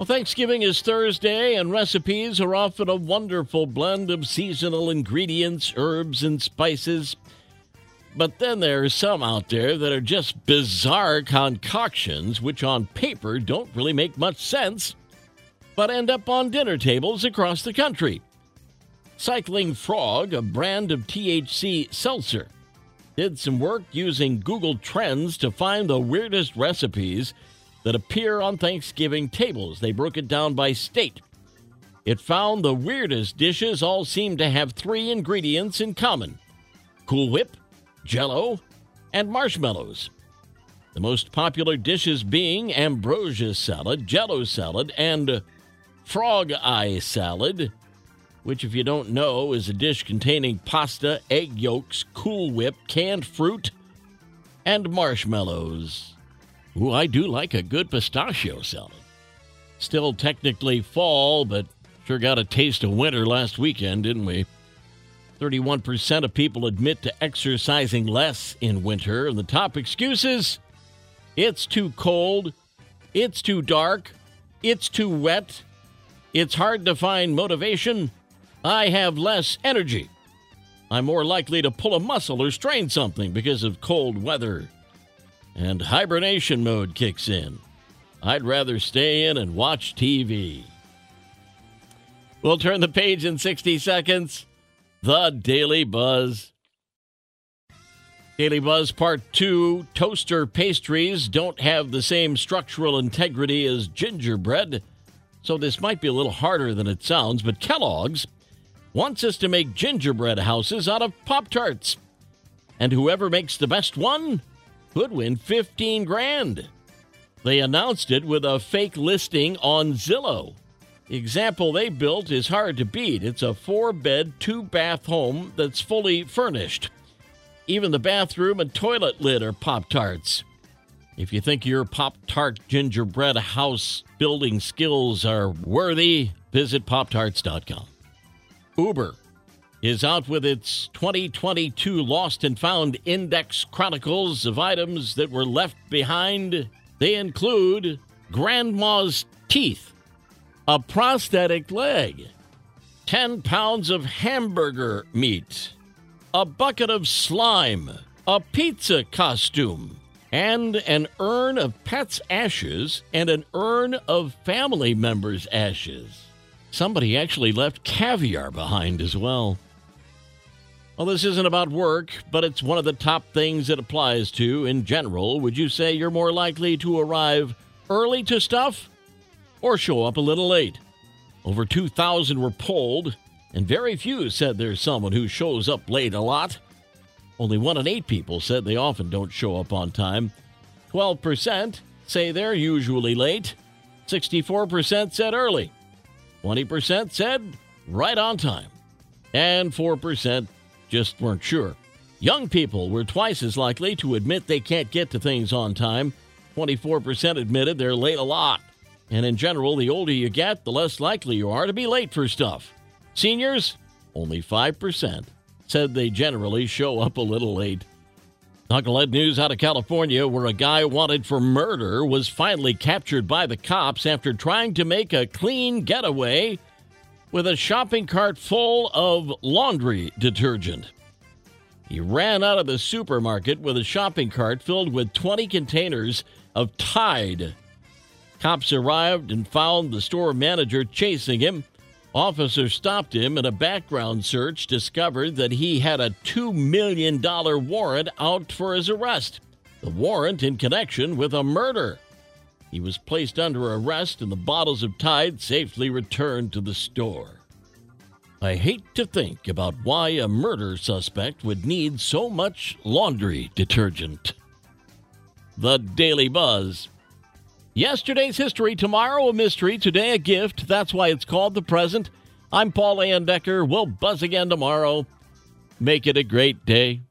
Well, Thanksgiving is Thursday, and recipes are often a wonderful blend of seasonal ingredients, herbs, and spices. But then there are some out there that are just bizarre concoctions, which on paper don't really make much sense, but end up on dinner tables across the country. Cycling Frog, a brand of THC seltzer, did some work using Google Trends to find the weirdest recipes that appear on Thanksgiving tables. They broke it down by state. It found the weirdest dishes all seem to have three ingredients in common Cool Whip, Jello, and marshmallows. The most popular dishes being ambrosia salad, jello salad, and frog eye salad which, if you don't know, is a dish containing pasta, egg yolks, Cool Whip, canned fruit, and marshmallows. Ooh, I do like a good pistachio salad. Still technically fall, but sure got a taste of winter last weekend, didn't we? 31% of people admit to exercising less in winter, and the top excuses it's too cold, it's too dark, it's too wet, it's hard to find motivation, I have less energy. I'm more likely to pull a muscle or strain something because of cold weather. And hibernation mode kicks in. I'd rather stay in and watch TV. We'll turn the page in 60 seconds. The Daily Buzz. Daily Buzz Part 2 Toaster pastries don't have the same structural integrity as gingerbread, so this might be a little harder than it sounds, but Kellogg's wants us to make gingerbread houses out of Pop Tarts. And whoever makes the best one could win 15 grand. They announced it with a fake listing on Zillow. The example they built is hard to beat. It's a four bed, two bath home that's fully furnished. Even the bathroom and toilet lid are Pop Tarts. If you think your Pop Tart gingerbread house building skills are worthy, visit PopTarts.com. Uber is out with its 2022 Lost and Found Index Chronicles of items that were left behind. They include Grandma's teeth, a prosthetic leg, 10 pounds of hamburger meat, a bucket of slime, a pizza costume, and an urn of pets' ashes and an urn of family members' ashes. Somebody actually left caviar behind as well. Well, this isn't about work, but it's one of the top things it applies to in general. Would you say you're more likely to arrive early to stuff or show up a little late? Over 2,000 were polled, and very few said there's someone who shows up late a lot. Only one in eight people said they often don't show up on time. 12% say they're usually late. 64% said early. 20% said right on time, and 4% just weren't sure. Young people were twice as likely to admit they can't get to things on time. 24% admitted they're late a lot. And in general, the older you get, the less likely you are to be late for stuff. Seniors, only 5% said they generally show up a little late. Knucklehead news out of California, where a guy wanted for murder was finally captured by the cops after trying to make a clean getaway with a shopping cart full of laundry detergent. He ran out of the supermarket with a shopping cart filled with 20 containers of Tide. Cops arrived and found the store manager chasing him Officers stopped him and a background search discovered that he had a $2 million warrant out for his arrest. The warrant in connection with a murder. He was placed under arrest and the bottles of Tide safely returned to the store. I hate to think about why a murder suspect would need so much laundry detergent. The Daily Buzz. Yesterday's history, tomorrow a mystery, today a gift. That's why it's called the present. I'm Paul Layendecker. We'll buzz again tomorrow. Make it a great day.